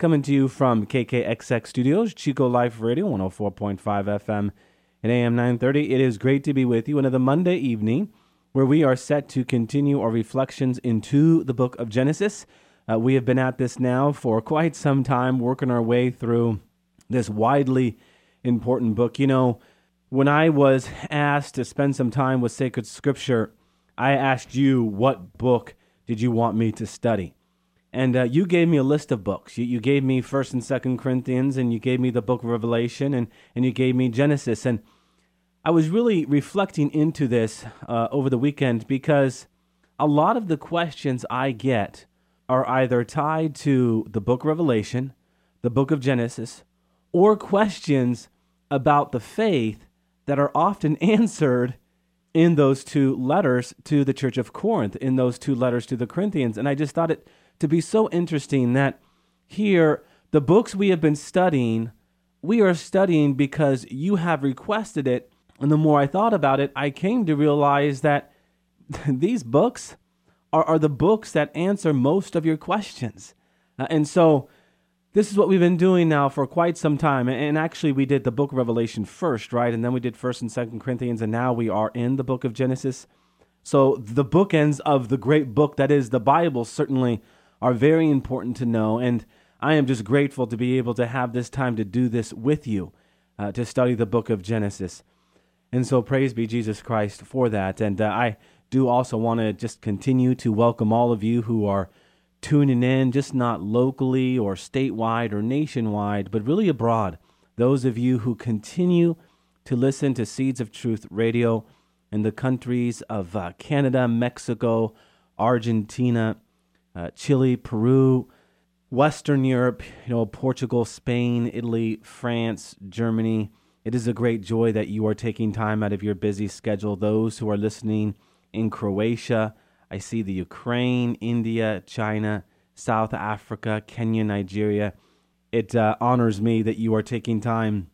coming to you from KKXX Studios, Chico Life Radio, 104.5 FM and AM 930. It is great to be with you another Monday evening where we are set to continue our reflections into the book of Genesis. Uh, we have been at this now for quite some time, working our way through this widely important book. You know, when I was asked to spend some time with sacred scripture, I asked you, what book did you want me to study? And uh, you gave me a list of books. You, you gave me First and Second Corinthians, and you gave me the Book of Revelation, and and you gave me Genesis. And I was really reflecting into this uh, over the weekend because a lot of the questions I get are either tied to the Book of Revelation, the Book of Genesis, or questions about the faith that are often answered in those two letters to the Church of Corinth, in those two letters to the Corinthians. And I just thought it to be so interesting that here, the books we have been studying, we are studying because you have requested it. And the more I thought about it, I came to realize that these books are, are the books that answer most of your questions. Uh, and so, this is what we've been doing now for quite some time. And actually, we did the book of Revelation first, right? And then we did 1st and 2nd Corinthians, and now we are in the book of Genesis. So, the bookends of the great book that is the Bible certainly are very important to know. And I am just grateful to be able to have this time to do this with you, uh, to study the book of Genesis. And so, praise be Jesus Christ for that. And uh, I do also want to just continue to welcome all of you who are tuning in, just not locally or statewide or nationwide, but really abroad. Those of you who continue to listen to Seeds of Truth radio in the countries of uh, Canada, Mexico, Argentina, uh, Chile, Peru, Western Europe, you know, Portugal, Spain, Italy, France, Germany. It is a great joy that you are taking time out of your busy schedule. Those who are listening in Croatia, I see the Ukraine, India, China, South Africa, Kenya, Nigeria. It uh, honors me that you are taking time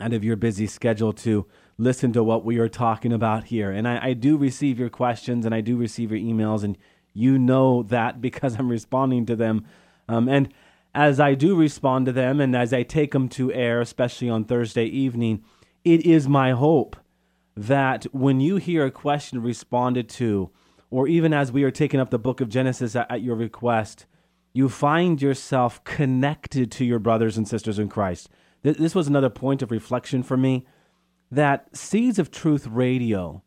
out of your busy schedule to listen to what we are talking about here. And I, I do receive your questions and I do receive your emails, and you know that because I'm responding to them. Um, and as I do respond to them and as I take them to air, especially on Thursday evening, it is my hope that when you hear a question responded to, or even as we are taking up the book of Genesis at, at your request, you find yourself connected to your brothers and sisters in Christ. This was another point of reflection for me that Seeds of Truth radio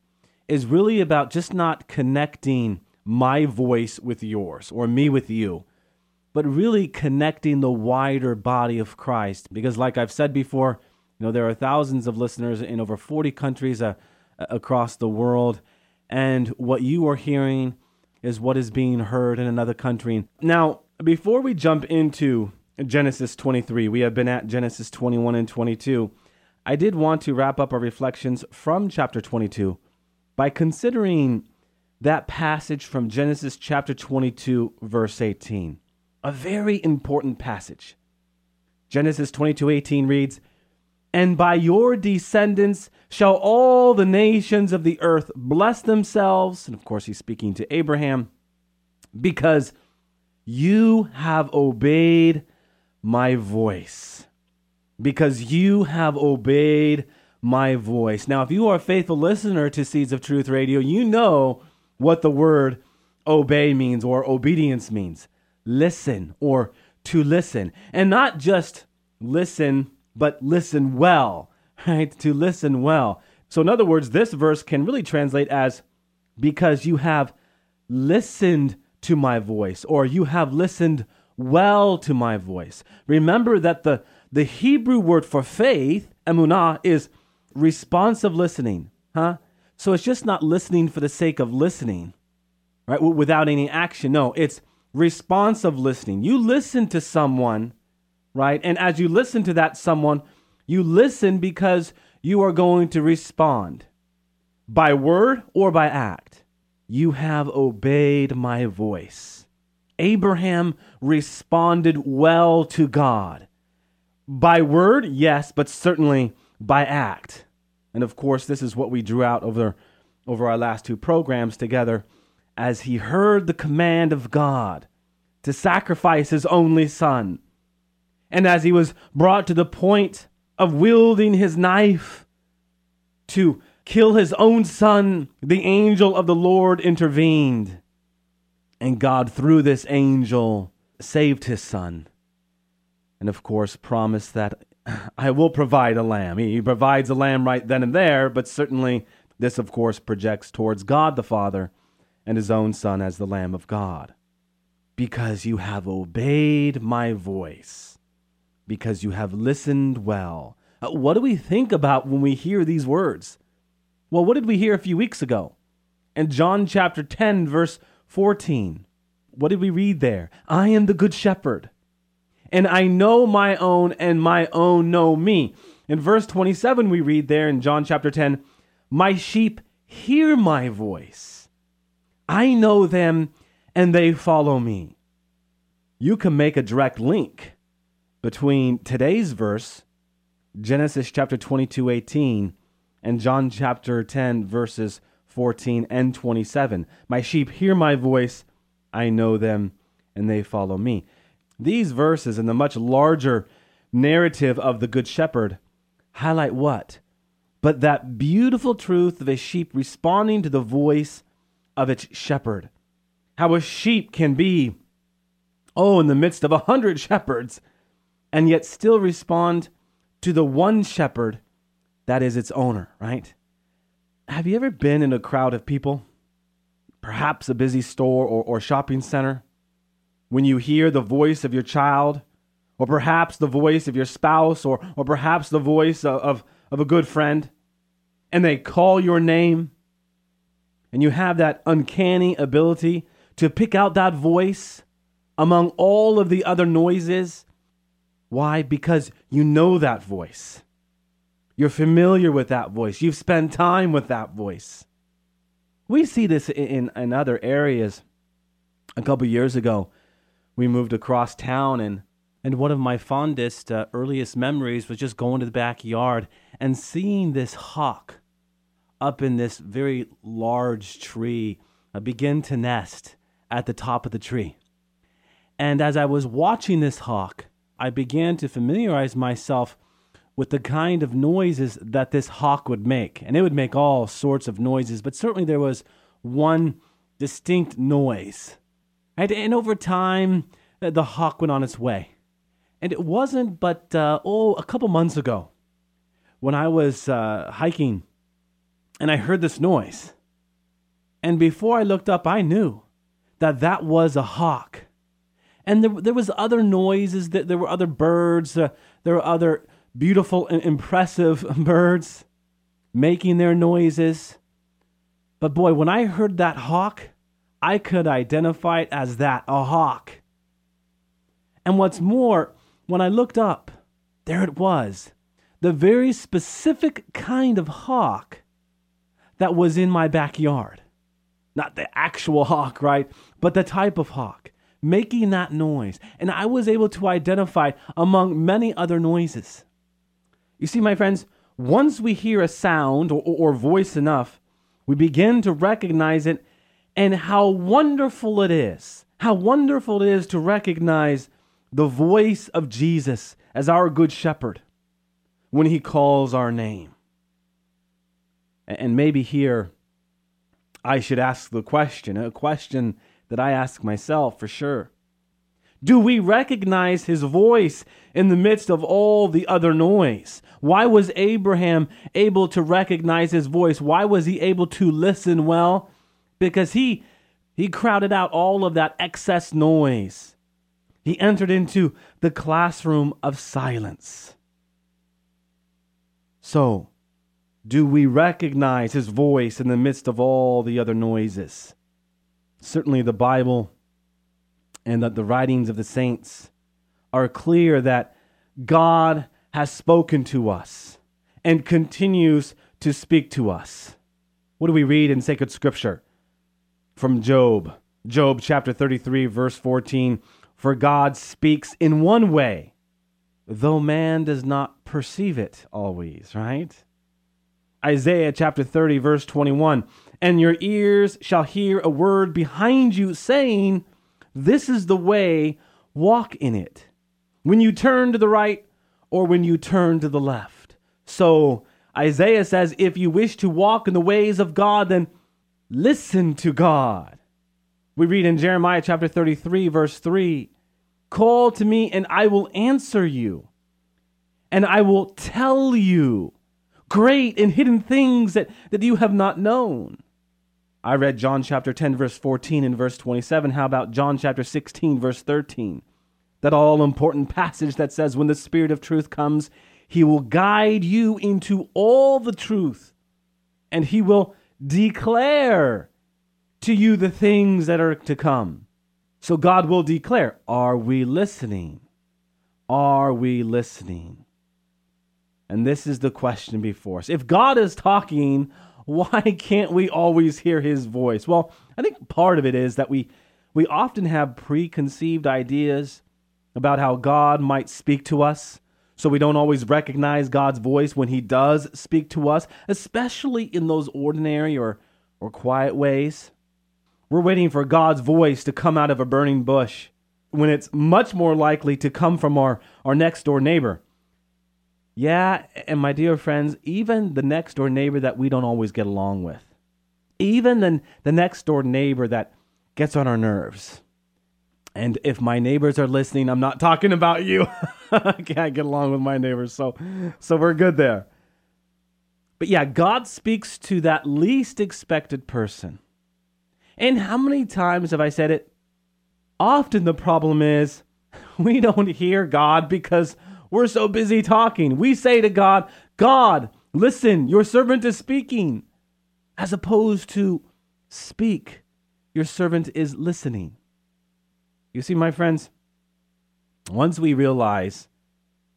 is really about just not connecting my voice with yours or me with you, but really connecting the wider body of Christ. Because, like I've said before, you know, there are thousands of listeners in over 40 countries uh, across the world, and what you are hearing is what is being heard in another country. Now, before we jump into Genesis 23, we have been at Genesis 21 and 22. I did want to wrap up our reflections from chapter 22 by considering that passage from Genesis chapter 22, verse 18. A very important passage. Genesis 22, 18 reads, And by your descendants shall all the nations of the earth bless themselves. And of course, he's speaking to Abraham, because you have obeyed my voice. Because you have obeyed my voice. Now, if you are a faithful listener to Seeds of Truth Radio, you know what the word obey means or obedience means listen or to listen. And not just listen, but listen well, right? To listen well. So, in other words, this verse can really translate as because you have listened to my voice or you have listened well to my voice. Remember that the, the Hebrew word for faith, emunah, is responsive listening, huh? So it's just not listening for the sake of listening, right? Without any action. No, it's responsive listening. You listen to someone right? And as you listen to that someone, you listen because you are going to respond by word or by act. You have obeyed my voice. Abraham responded well to God. By word, yes, but certainly by act. And of course, this is what we drew out over, over our last two programs together as he heard the command of God to sacrifice his only son. And as he was brought to the point of wielding his knife to kill his own son, the angel of the Lord intervened. And God, through this angel, saved his son. And of course, promised that I will provide a lamb. He provides a lamb right then and there, but certainly this, of course, projects towards God the Father and his own Son as the Lamb of God. Because you have obeyed my voice, because you have listened well. Uh, what do we think about when we hear these words? Well, what did we hear a few weeks ago? In John chapter 10, verse 14, what did we read there? I am the good shepherd, and I know my own, and my own know me. In verse 27, we read there in John chapter 10, My sheep hear my voice. I know them, and they follow me. You can make a direct link between today's verse, Genesis chapter 22, 18, and John chapter 10, verses 14 and 27. My sheep hear my voice, I know them, and they follow me. These verses and the much larger narrative of the Good Shepherd highlight what? But that beautiful truth of a sheep responding to the voice of its shepherd. How a sheep can be, oh, in the midst of a hundred shepherds, and yet still respond to the one shepherd that is its owner, right? Have you ever been in a crowd of people? Perhaps a busy store or, or shopping center? When you hear the voice of your child, or perhaps the voice of your spouse, or, or perhaps the voice of, of, of a good friend, and they call your name, and you have that uncanny ability to pick out that voice among all of the other noises. Why? Because you know that voice. You're familiar with that voice. You've spent time with that voice. We see this in, in other areas. A couple years ago, we moved across town, and, and one of my fondest, uh, earliest memories was just going to the backyard and seeing this hawk up in this very large tree uh, begin to nest at the top of the tree. And as I was watching this hawk, I began to familiarize myself with the kind of noises that this hawk would make. And it would make all sorts of noises, but certainly there was one distinct noise. And, and over time, uh, the hawk went on its way. And it wasn't but, uh, oh, a couple months ago when I was uh, hiking and I heard this noise. And before I looked up, I knew that that was a hawk. And there, there was other noises, that there were other birds, uh, there were other beautiful and impressive birds making their noises. But boy, when I heard that hawk, I could identify it as that, a hawk. And what's more, when I looked up, there it was, the very specific kind of hawk that was in my backyard. Not the actual hawk, right? But the type of hawk making that noise. And I was able to identify among many other noises. You see, my friends, once we hear a sound or, or voice enough, we begin to recognize it and how wonderful it is. How wonderful it is to recognize the voice of Jesus as our good shepherd when he calls our name. And maybe here I should ask the question, a question that I ask myself for sure. Do we recognize his voice in the midst of all the other noise? Why was Abraham able to recognize his voice? Why was he able to listen well? Because he he crowded out all of that excess noise. He entered into the classroom of silence. So, do we recognize his voice in the midst of all the other noises? Certainly the Bible and the writings of the saints are clear that God has spoken to us and continues to speak to us. What do we read in sacred scripture? From Job, Job chapter 33, verse 14 For God speaks in one way, though man does not perceive it always, right? Isaiah chapter 30, verse 21 And your ears shall hear a word behind you saying, This is the way, walk in it. When you turn to the right or when you turn to the left. So Isaiah says, If you wish to walk in the ways of God, then listen to God. We read in Jeremiah chapter 33, verse 3 Call to me, and I will answer you, and I will tell you great and hidden things that, that you have not known. I read John chapter 10, verse 14 and verse 27. How about John chapter 16, verse 13? That all important passage that says, When the Spirit of truth comes, he will guide you into all the truth, and he will declare to you the things that are to come. So God will declare, Are we listening? Are we listening? And this is the question before us. If God is talking, why can't we always hear his voice? Well, I think part of it is that we we often have preconceived ideas about how God might speak to us. So we don't always recognize God's voice when he does speak to us, especially in those ordinary or or quiet ways. We're waiting for God's voice to come out of a burning bush when it's much more likely to come from our, our next door neighbor. Yeah, and my dear friends, even the next door neighbor that we don't always get along with, even the, the next door neighbor that gets on our nerves. And if my neighbors are listening, I'm not talking about you. I can't get along with my neighbors, so so we're good there. But yeah, God speaks to that least expected person. And how many times have I said it? Often the problem is we don't hear God because we're so busy talking. We say to God, God, listen, your servant is speaking, as opposed to speak, your servant is listening. You see, my friends, once we realize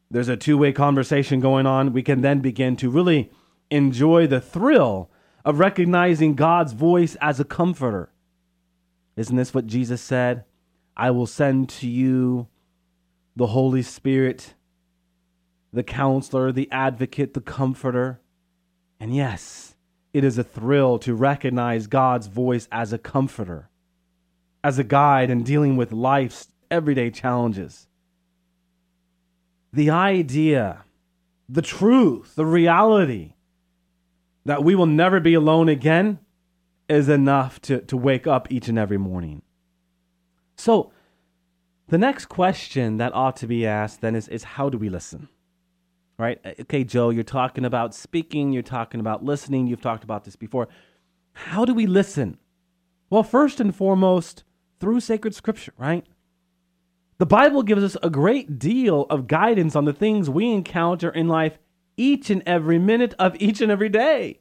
there's a two way conversation going on, we can then begin to really enjoy the thrill of recognizing God's voice as a comforter. Isn't this what Jesus said? I will send to you the Holy Spirit the counselor, the advocate, the comforter. And yes, it is a thrill to recognize God's voice as a comforter, as a guide in dealing with life's everyday challenges. The idea, the truth, the reality that we will never be alone again is enough to, to wake up each and every morning. So, the next question that ought to be asked then is, is how do we listen? right? Uh, okay, Joe, you're talking about speaking, you're talking about listening, you've talked about this before. How do we listen? Well, first and foremost, through sacred scripture, right? The Bible gives us a great deal of guidance on the things we encounter in life each and every minute of each and every day.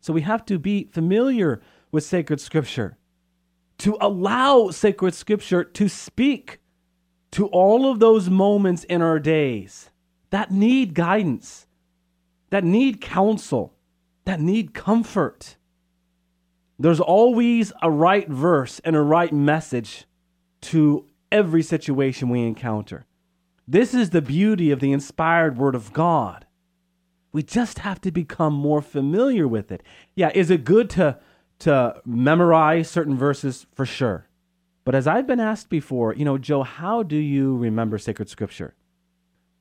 So we have to be familiar with sacred scripture, to allow sacred scripture to speak to all of those moments in our days that need guidance, that need counsel, that need comfort. There's always a right verse and a right message to every situation we encounter. This is the beauty of the inspired Word of God. We just have to become more familiar with it. Yeah, is it good to, to memorize certain verses? For sure. But as I've been asked before, you know, Joe, how do you remember sacred scripture?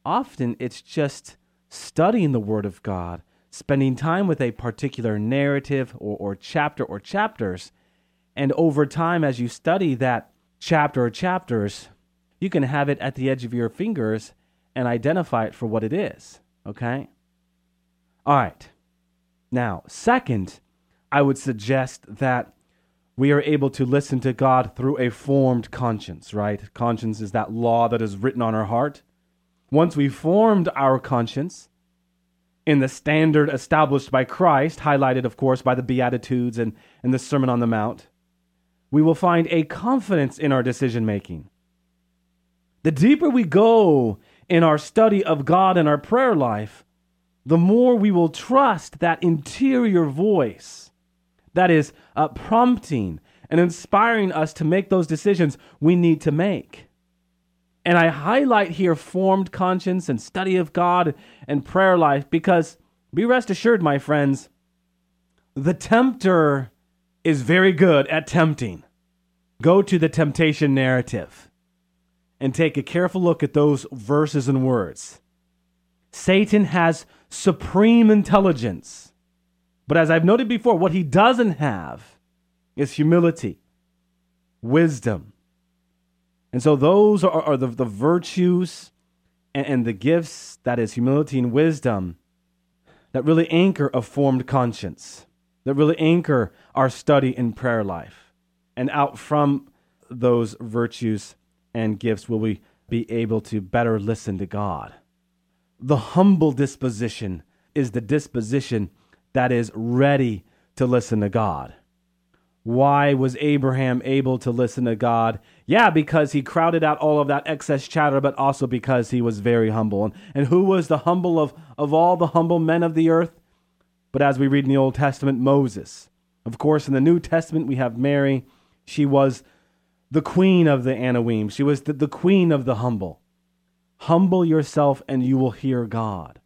often it's just studying the Word of God, spending time with a particular narrative or, or chapter or chapters. And over time, as you study that chapter or chapters, you can have it at the edge of your fingers and identify it for what it is. Okay? All right. Now, second, I would suggest that we are able to listen to God through a formed conscience, right? Conscience is that law that is written on our heart. Once we've formed our conscience in the standard established by Christ, highlighted, of course, by the Beatitudes and, and the Sermon on the Mount, we will find a confidence in our decision making. The deeper we go in our study of God and our prayer life, the more we will trust that interior voice that is uh, prompting and inspiring us to make those decisions we need to make. And I highlight here formed conscience and study of God and prayer life because be rest assured, my friends, the tempter is very good at tempting. Go to the temptation narrative and take a careful look at those verses and words. Satan has supreme intelligence. But as I've noted before, what he doesn't have is humility, wisdom. And so those are, are the, the virtues and, and the gifts that is humility and wisdom that really anchor a formed conscience, that really anchor our study and prayer life. And out from those virtues and gifts will we be able to better listen to God. The humble disposition is the disposition that is ready to listen to God. Why was Abraham able to listen to God? Yeah, because he crowded out all of that excess chatter, but also because he was very humble. And, and who was the humble of, of all the humble men of the earth? But as we read in the Old Testament, Moses. Of course, in the New Testament, we have Mary. She was the queen of the Anawim, she was the, the queen of the humble. Humble yourself, and you will hear God.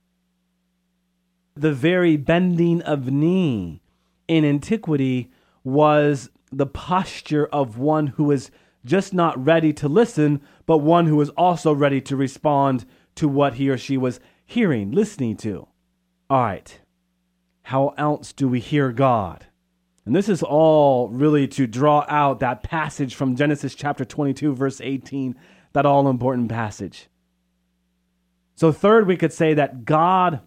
The very bending of knee in antiquity was the posture of one who is just not ready to listen, but one who is also ready to respond to what he or she was hearing, listening to. All right, how else do we hear God? And this is all really to draw out that passage from Genesis chapter 22, verse 18, that all important passage. So, third, we could say that God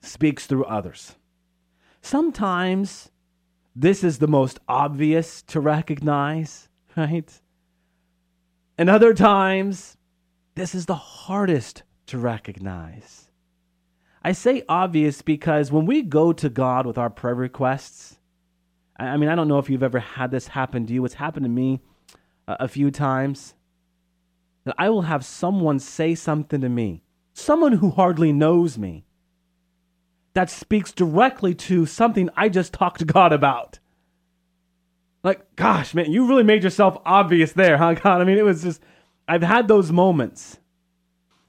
speaks through others. Sometimes this is the most obvious to recognize, right? And other times, this is the hardest to recognize. I say obvious because when we go to God with our prayer requests, I mean, I don't know if you've ever had this happen to you. It's happened to me a few times. That I will have someone say something to me, someone who hardly knows me, that speaks directly to something I just talked to God about. Like, gosh, man, you really made yourself obvious there, huh, God? I mean, it was just, I've had those moments.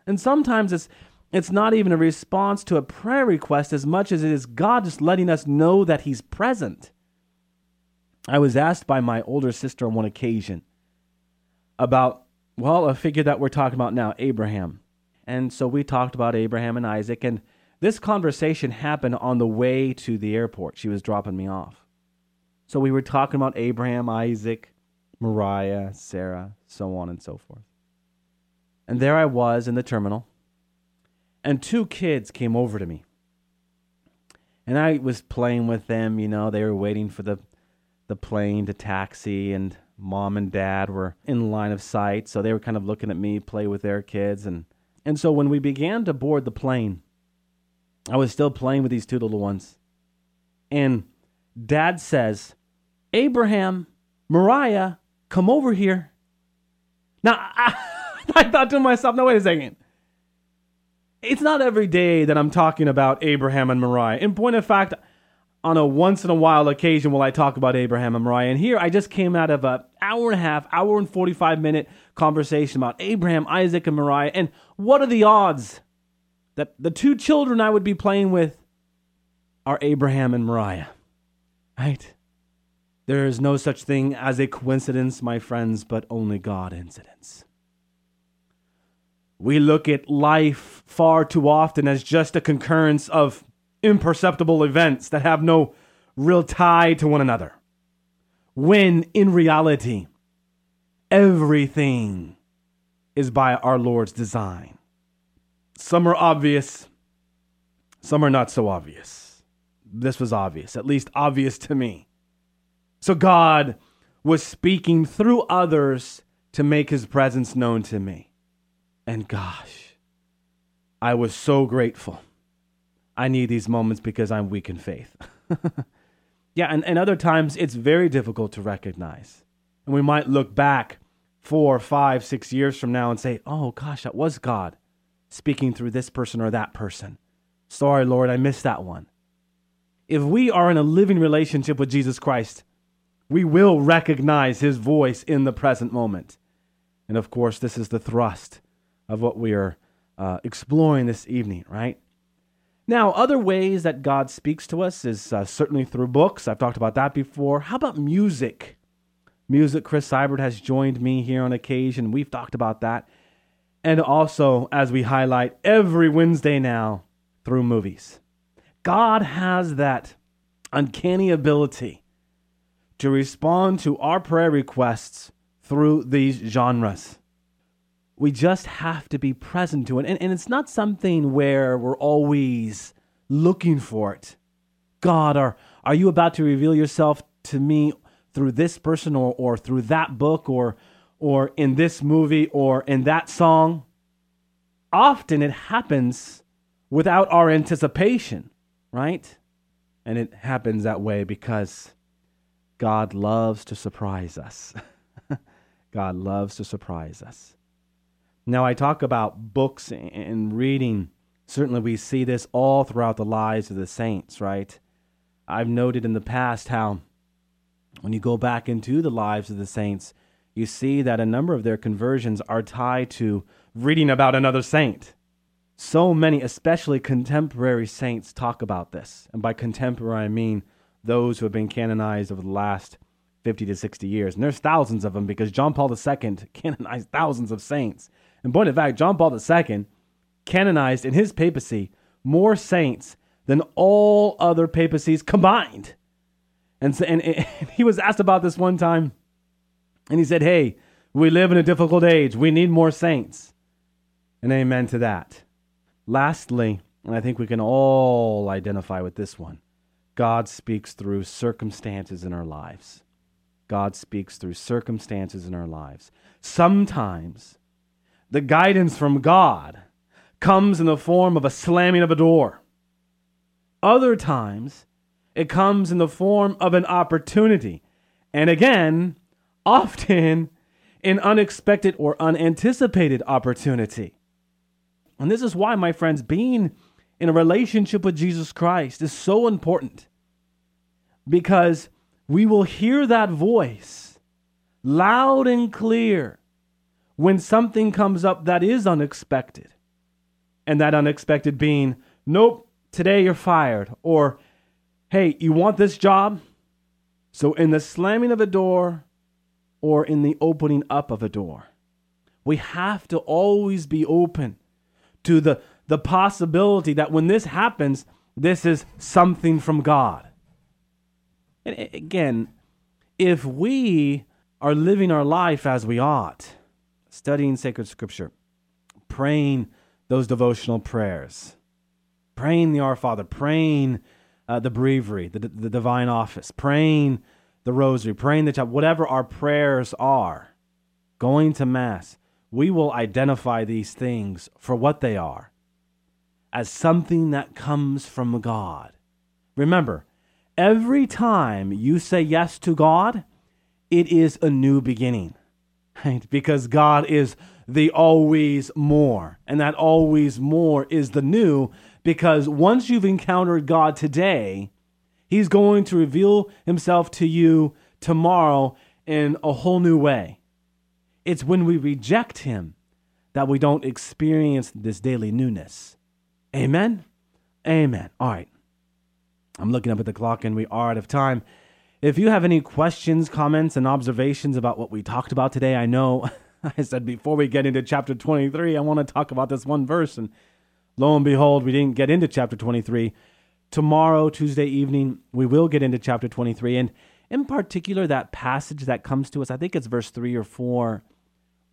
And sometimes it's, it's not even a response to a prayer request as much as it is God just letting us know that He's present. I was asked by my older sister on one occasion about, well, a figure that we're talking about now, Abraham. And so we talked about Abraham and Isaac, and this conversation happened on the way to the airport. She was dropping me off. So we were talking about Abraham, Isaac, Moriah, Sarah, so on and so forth. And there I was in the terminal, and two kids came over to me. And I was playing with them, you know, they were waiting for the, the plane to taxi, and mom and dad were in line of sight. So they were kind of looking at me play with their kids. And, and so when we began to board the plane, I was still playing with these two little ones. And dad says, Abraham, Mariah, come over here. Now, I, I thought to myself, no, wait a second. It's not every day that I'm talking about Abraham and Mariah. In point of fact, on a once in a while occasion will I talk about Abraham and Mariah. And here I just came out of an hour and a half, hour and 45 minute conversation about Abraham, Isaac, and Mariah. And what are the odds that the two children I would be playing with are Abraham and Mariah. Right? There is no such thing as a coincidence, my friends, but only God incidents. We look at life far too often as just a concurrence of imperceptible events that have no real tie to one another. When in reality, everything is by our Lord's design. Some are obvious, some are not so obvious. This was obvious, at least obvious to me. So God was speaking through others to make his presence known to me. And gosh, I was so grateful. I need these moments because I'm weak in faith. yeah, and, and other times it's very difficult to recognize. And we might look back four, five, six years from now and say, oh gosh, that was God speaking through this person or that person. Sorry, Lord, I missed that one. If we are in a living relationship with Jesus Christ, we will recognize his voice in the present moment. And of course, this is the thrust of what we are uh, exploring this evening, right? Now, other ways that God speaks to us is uh, certainly through books. I've talked about that before. How about music? Music, Chris Seibert has joined me here on occasion. We've talked about that. And also, as we highlight every Wednesday now, through movies. God has that uncanny ability to respond to our prayer requests through these genres. We just have to be present to it. And, and it's not something where we're always looking for it. God, are, are you about to reveal yourself to me through this person or, or through that book or, or in this movie or in that song? Often it happens without our anticipation, right? And it happens that way because God loves to surprise us. God loves to surprise us. Now, I talk about books and reading. Certainly, we see this all throughout the lives of the saints, right? I've noted in the past how when you go back into the lives of the saints, you see that a number of their conversions are tied to reading about another saint. So many, especially contemporary saints, talk about this. And by contemporary, I mean those who have been canonized over the last 50 to 60 years. And there's thousands of them because John Paul II canonized thousands of saints. And point of fact, John Paul II canonized in his papacy more saints than all other papacies combined. And, and, and he was asked about this one time, and he said, Hey, we live in a difficult age. We need more saints. And amen to that. Lastly, and I think we can all identify with this one God speaks through circumstances in our lives. God speaks through circumstances in our lives. Sometimes the guidance from God comes in the form of a slamming of a door. Other times, it comes in the form of an opportunity. And again, often an unexpected or unanticipated opportunity. And this is why, my friends, being in a relationship with Jesus Christ is so important because we will hear that voice loud and clear when something comes up that is unexpected. And that unexpected being, nope, today you're fired. Or, hey, you want this job? So, in the slamming of a door or in the opening up of a door, we have to always be open to the, the possibility that when this happens, this is something from God. And again, if we are living our life as we ought, studying sacred scripture, praying those devotional prayers, praying the Our Father, praying uh, the breviary, the, the divine office, praying the rosary, praying the chaplet, whatever our prayers are, going to Mass, we will identify these things for what they are as something that comes from God. Remember, every time you say yes to God, it is a new beginning, right? Because God is the always more, and that always more is the new, because once you've encountered God today, He's going to reveal Himself to you tomorrow in a whole new way. It's when we reject Him that we don't experience this daily newness. Amen? Amen. All right. I'm looking up at the clock and we are out of time. If you have any questions, comments, and observations about what we talked about today, I know I said before we get into chapter 23, I want to talk about this one verse. And lo and behold, we didn't get into chapter 23. Tomorrow, Tuesday evening, we will get into chapter 23. And in particular, that passage that comes to us, I think it's verse 3 or 4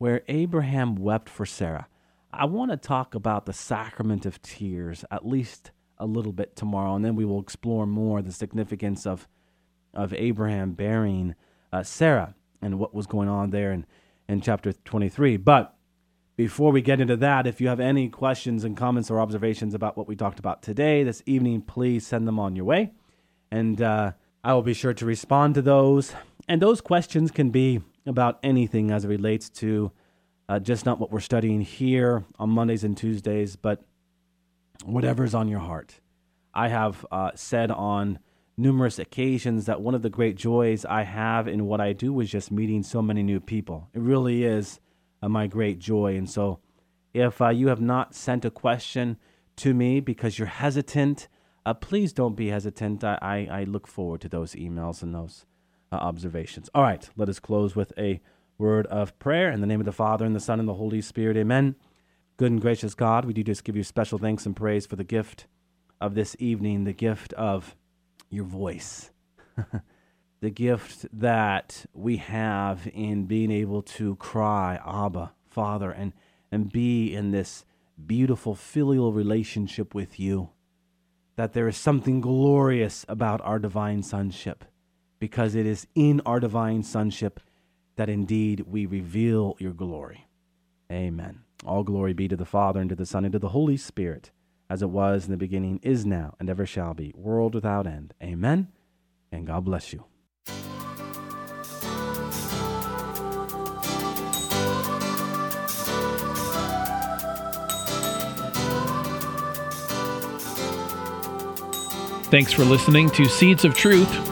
where Abraham wept for Sarah. I want to talk about the sacrament of tears at least a little bit tomorrow, and then we will explore more the significance of of Abraham bearing uh, Sarah and what was going on there in, in chapter 23. But before we get into that, if you have any questions and comments or observations about what we talked about today, this evening, please send them on your way. And uh, I will be sure to respond to those. And those questions can be about anything as it relates to uh, just not what we're studying here on Mondays and Tuesdays, but whatever's on your heart. I have uh, said on numerous occasions that one of the great joys I have in what I do is just meeting so many new people. It really is uh, my great joy. And so, if uh, you have not sent a question to me because you're hesitant, uh, please don't be hesitant. I, I, I, look forward to those emails and those uh, observations. All right, let us close with a word of prayer in the name of the Father, and the Son, and the Holy Spirit. Amen. Good and gracious God, we do just give you special thanks and praise for the gift of this evening, the gift of your voice, the gift that we have in being able to cry, Abba, Father, and, and be in this beautiful filial relationship with you. That there is something glorious about our divine sonship, because it is in our divine sonship that indeed we reveal your glory. Amen. All glory be to the Father, and to the Son, and to the Holy Spirit, as it was in the beginning, is now, and ever shall be, world without end. Amen. And God bless you. Thanks for listening to Seeds of Truth,